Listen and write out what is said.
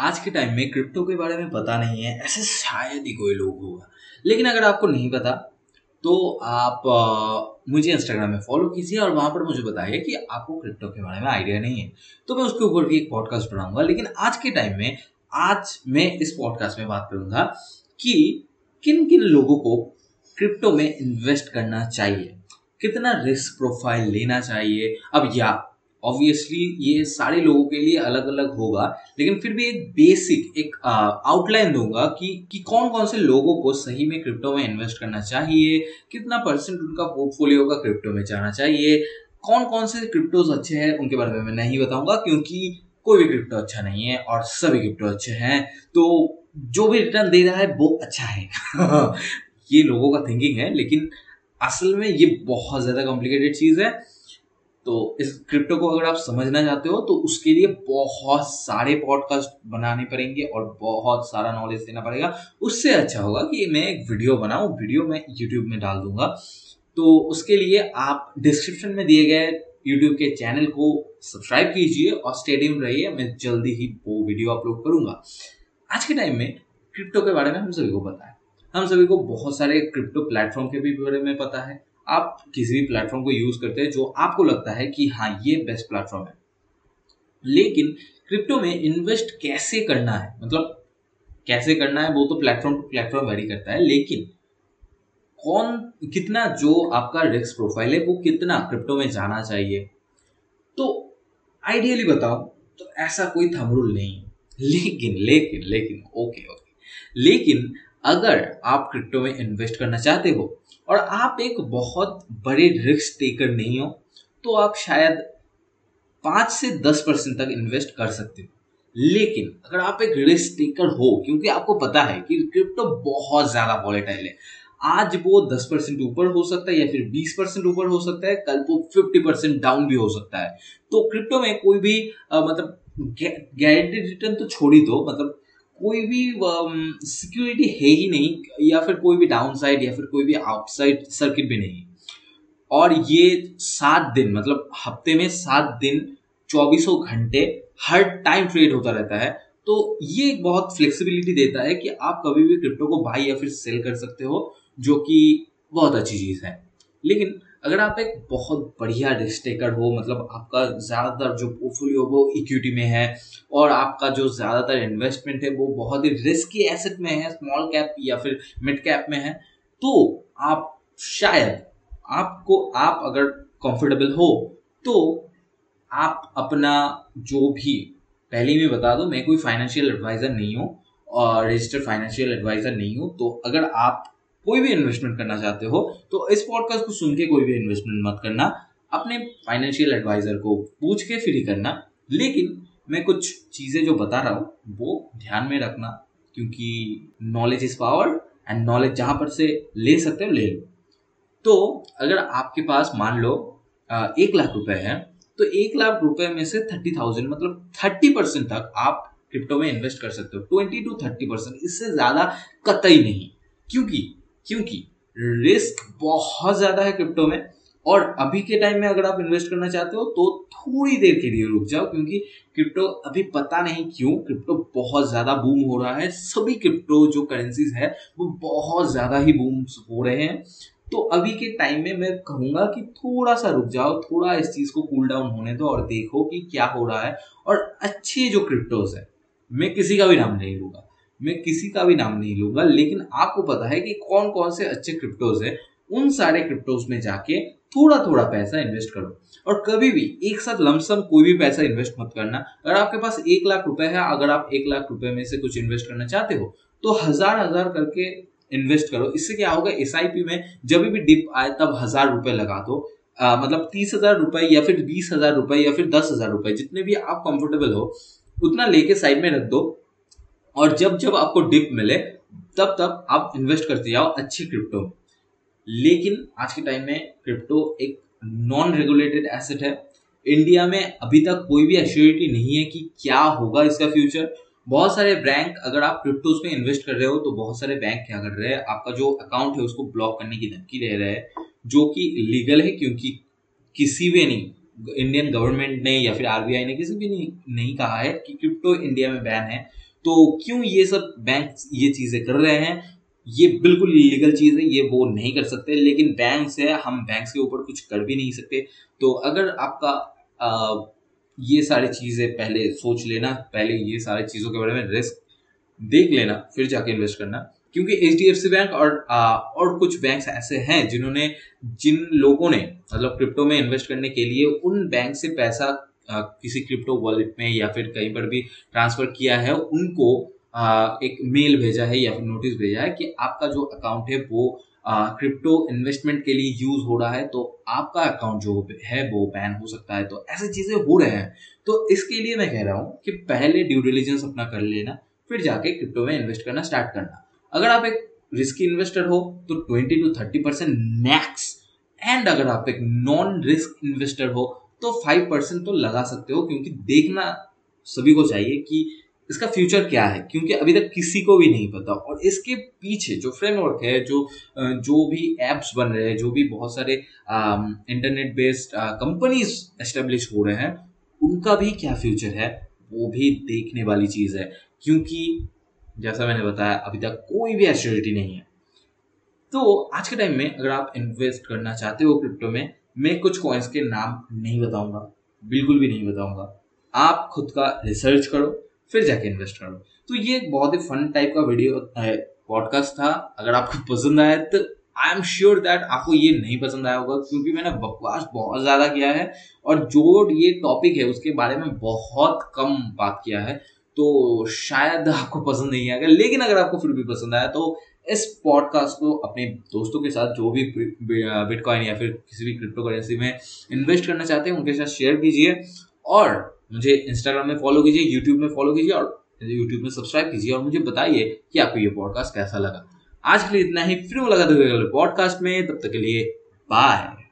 आज के टाइम में क्रिप्टो के बारे में पता नहीं है ऐसे शायद ही कोई लोग होगा। लेकिन अगर आपको नहीं पता तो आप आ, मुझे इंस्टाग्राम में फॉलो कीजिए और वहाँ पर मुझे बताइए कि आपको क्रिप्टो के बारे में आइडिया नहीं है। तो मैं उसके ऊपर भी एक पॉडकास्ट बनाऊँगा लेकिन आज के टाइम में आज मैं इस पॉडकास्ट में बात करूँगा कि किन किन लोगों को क्रिप्टो में इन्वेस्ट करना चाहिए कितना रिस्क प्रोफ़ाइल लेना चाहिए। अब या ऑब्वियसली ये सारे लोगों के लिए अलग अलग होगा, लेकिन फिर भी एक बेसिक एक आउटलाइन दूँगा कि कि कौन कौन से लोगों को सही में क्रिप्टो में इन्वेस्ट करना चाहिए, कितना परसेंट उनका पोर्टफोलियो का क्रिप्टो में जाना चाहिए कौन कौन से क्रिप्टोज अच्छे हैं उनके बारे में मैं नहीं बताऊँगा, क्योंकि कोई भी क्रिप्टो अच्छा नहीं है और सभी क्रिप्टो अच्छे हैं तो जो भी रिटर्न दे रहा है वो अच्छा है। ये लोगों का थिंकिंग है, लेकिन असल में ये बहुत ज़्यादा कॉम्प्लिकेटेड चीज़ है। तो इस क्रिप्टो को अगर आप समझना चाहते हो तो उसके लिए बहुत सारे पॉडकास्ट बनाने पड़ेंगे और बहुत सारा नॉलेज देना पड़ेगा। उससे अच्छा होगा कि मैं एक वीडियो बनाऊँ वीडियो मैं यूट्यूब में डाल दूँगा। तो उसके लिए आप डिस्क्रिप्शन में दिए गए यूट्यूब के चैनल को सब्सक्राइब कीजिए और स्टेडियम रहिए। मैं जल्दी ही वो वीडियो अपलोड करूँगा। आज के टाइम में क्रिप्टो के बारे में हम सभी को पता है। हम सभी को बहुत सारे क्रिप्टो प्लेटफॉर्म के भी बारे में पता है। आप किसी भी प्लेटफॉर्म को यूज़ करते हैं जो आपको लगता है कि हाँ ये बेस्ट प्लेटफॉर्म है। लेकिन क्रिप्टो में इन्वेस्ट कैसे करना है? मतलब कैसे करना है वो तो प्लेटफॉर्म टू प्लेटफॉर्म वेरी करता है, लेकिन कौन, कितना जो आपका रिस्क प्रोफ़ाइल है, वो कितना क्रिप्टो में जाना चाहिए? तो आइडियली बताओ तो ऐसा कोई थम रूल नहीं लेकिन लेकिन लेकिन ओके ओके लेकिन अगर आप क्रिप्टो में इन्वेस्ट करना चाहते हो और आप एक बहुत बड़े रिस्क टेकर नहीं हो तो आप शायद पाँच से दस परसेंट तक इन्वेस्ट कर सकते हो। लेकिन अगर आप एक रिस्क टेकर हो क्योंकि आपको पता है कि क्रिप्टो बहुत ज़्यादा वॉलेटाइल है। आज वो दस परसेंट ऊपर हो सकता है या फिर बीस परसेंट ऊपर हो सकता है कल वो फिफ्टी परसेंट डाउन भी हो सकता है। तो क्रिप्टो में कोई भी आ, मतलब गारंटेड रिटर्न तो छोड़ ही दो मतलब कोई भी सिक्योरिटी um, है ही नहीं या फिर कोई भी डाउन साइड या फिर कोई भी आउटसाइड सर्किट भी नहीं। और ये सात दिन मतलब हफ़्ते में सात दिन चौबीसों घंटे हर टाइम ट्रेड होता रहता है। तो ये बहुत फ्लेक्सिबिलिटी देता है कि आप कभी भी क्रिप्टो को बाई या फिर सेल कर सकते हो जो कि बहुत अच्छी चीज़ है। लेकिन अगर आप एक बहुत बढ़िया रिस्क टेकर हो मतलब आपका ज़्यादातर जो पोर्टफोलियो वो इक्विटी में है और आपका जो ज़्यादातर इन्वेस्टमेंट है वो बहुत ही रिस्की एसेट में है स्मॉल कैप या फिर मिड कैप में है तो आप शायद आपको, आप अगर कंफर्टेबल हो तो आप अपना जो भी, पहले भी बता दो, मैं कोई फाइनेंशियल एडवाइजर नहीं हूँ, और रजिस्टर्ड फाइनेंशियल एडवाइजर नहीं हूँ तो अगर आप कोई भी इन्वेस्टमेंट करना चाहते हो तो इस पॉडकास्ट को सुन के कोई भी इन्वेस्टमेंट मत करना। अपने फाइनेंशियल एडवाइजर को पूछ के फिर ही करना। लेकिन मैं कुछ चीज़ें जो बता रहा हूँ, वो ध्यान में रखना, क्योंकि knowledge is power and knowledge जहाँ पर से ले सकते हो, ले लो। तो अगर आपके पास मान लो एक लाख रुपए है तो एक लाख रुपए में से थर्टी थाउज़ेंड मतलब थर्टी परसेंट तक आप क्रिप्टो में इन्वेस्ट कर सकते हो। ट्वेंटी टू थर्टी परसेंट इससे ज़्यादा कतई नहीं। क्योंकि क्योंकि रिस्क बहुत ज़्यादा है क्रिप्टो में। और अभी के टाइम में अगर आप इन्वेस्ट करना चाहते हो तो थोड़ी देर के लिए रुक जाओ, क्योंकि क्रिप्टो अभी पता नहीं क्यों क्रिप्टो बहुत ज़्यादा बूम हो रहा है। सभी क्रिप्टो जो करेंसीज है, वो बहुत ज़्यादा ही बूम हो रहे हैं। तो अभी के टाइम में मैं कहूँगा कि थोड़ा सा रुक जाओ, थोड़ा इस चीज़ को कूल डाउन होने दो और देखो कि क्या हो रहा है। और अच्छे जो क्रिप्टोज है, मैं किसी का भी नाम नहीं लूँगा। मैं किसी का भी नाम नहीं लूँगा लेकिन आपको पता है कि कौन कौन से अच्छे क्रिप्टोज है उन सारे क्रिप्टोज में जाके थोड़ा थोड़ा पैसा इन्वेस्ट करो। और कभी भी एक साथ लमसम कोई भी पैसा इन्वेस्ट मत करना। अगर आपके पास एक लाख रुपए है अगर आप एक लाख रुपए में से कुछ इन्वेस्ट करना चाहते हो तो हज़ार हज़ार करके इन्वेस्ट करो। इससे क्या होगा एसआईपी में जब भी डिप आए तब हज़ार रुपए लगा दो। आ, मतलब तीस हज़ार रुपए या फिर बीस हज़ार रुपए या फिर दस हज़ार रुपए जितने भी आप कंफर्टेबल हो उतना लेके साइड में रख दो। और जब जब आपको डिप मिले तब तब आप इन्वेस्ट करते जाओ अच्छी क्रिप्टो लेकिन आज के टाइम में क्रिप्टो एक नॉन रेगुलेटेड एसेट है। इंडिया में अभी तक कोई भी एश्योरिटी नहीं है कि क्या होगा इसका फ्यूचर बहुत सारे बैंक अगर आप क्रिप्टोज में इन्वेस्ट कर रहे हो तो बहुत सारे बैंक क्या कर रहे हैं आपका जो अकाउंट है उसको ब्लॉक करने की धमकी दे रहे हैं जो कि लीगल है क्योंकि किसी भी नहीं इंडियन गवर्नमेंट ने या फिर आरबीआई ने किसी भी नहीं, नहीं कहा है कि क्रिप्टो इंडिया में बैन है। तो क्यों ये सब बैंक ये चीज़ें कर रहे हैं? ये बिल्कुल लीगल चीज़ है ये वो नहीं कर सकते लेकिन बैंक है हम बैंक के ऊपर कुछ कर भी नहीं सकते। तो अगर आपका आ, ये सारी चीज़ें पहले सोच लेना पहले ये सारी चीज़ों के बारे में रिस्क देख लेना फिर जाके इन्वेस्ट करना। क्योंकि H D F C bank और आ, और कुछ बैंक्स ऐसे हैं जिन्होंने जिन लोगों ने मतलब क्रिप्टो में इन्वेस्ट करने के लिए उन बैंक से पैसा किसी क्रिप्टो वॉलेट में या फिर कहीं पर भी ट्रांसफ़र किया है, उनको एक मेल भेजा है या फिर नोटिस भेजा है कि आपका जो अकाउंट है वो क्रिप्टो इन्वेस्टमेंट के लिए यूज़ हो रहा है तो आपका अकाउंट जो है वो बैन हो सकता है। तो ऐसी चीज़ें हो रहे हैं। तो इसके लिए मैं कह रहा हूँ कि पहले ड्यू डिलीजेंस अपना कर लेना, फिर जाके क्रिप्टो में इन्वेस्ट करना स्टार्ट करना। अगर आप एक रिस्की इन्वेस्टर हो तो twenty to thirty percent max and अगर आप एक नॉन रिस्क इन्वेस्टर हो तो फाइव परसेंट तो लगा सकते हो, क्योंकि देखना सभी को चाहिए कि इसका फ्यूचर क्या है, क्योंकि अभी तक किसी को भी नहीं पता। और इसके पीछे जो फ्रेमवर्क है, जो जो भी एप्स बन रहे हैं, जो भी बहुत सारे इंटरनेट बेस्ड कंपनीज़ एस्टेब्लिश हो रहे हैं, उनका भी क्या फ्यूचर है, वो भी देखने वाली चीज़ है। क्योंकि जैसा मैंने बताया, अभी तक कोई भी एश्योरिटी नहीं है। तो आज के टाइम में अगर आप इन्वेस्ट करना चाहते हो क्रिप्टो में मैं कुछ कॉइन्स के नाम नहीं बताऊँगा, बिल्कुल भी नहीं बताऊँगा। आप खुद का रिसर्च करो, फिर जाके इन्वेस्ट करो। तो ये एक बहुत ही फन टाइप का वीडियो पॉडकास्ट था। अगर आपको पसंद आया तो आई एम श्योर दैट आपको ये नहीं पसंद आया होगा, क्योंकि मैंने बकवास बहुत ज़्यादा किया है और जो ये टॉपिक है उसके बारे में बहुत कम बात किया है। तो शायद आपको पसंद नहीं आएगा, लेकिन अगर आपको फिर भी पसंद आया तो इस पॉडकास्ट को अपने दोस्तों के साथ जो भी बिटकॉइन या फिर किसी भी क्रिप्टो करेंसी में इन्वेस्ट करना चाहते हैं, उनके साथ शेयर कीजिए और मुझे इंस्टाग्राम में फॉलो कीजिए यूट्यूब में फॉलो कीजिए और यूट्यूब में सब्सक्राइब कीजिए और मुझे बताइए कि आपको ये पॉडकास्ट कैसा लगा। आज के लिए इतना ही। फिर मुलाकात होगी पॉडकास्ट में। तब तक के लिए बाय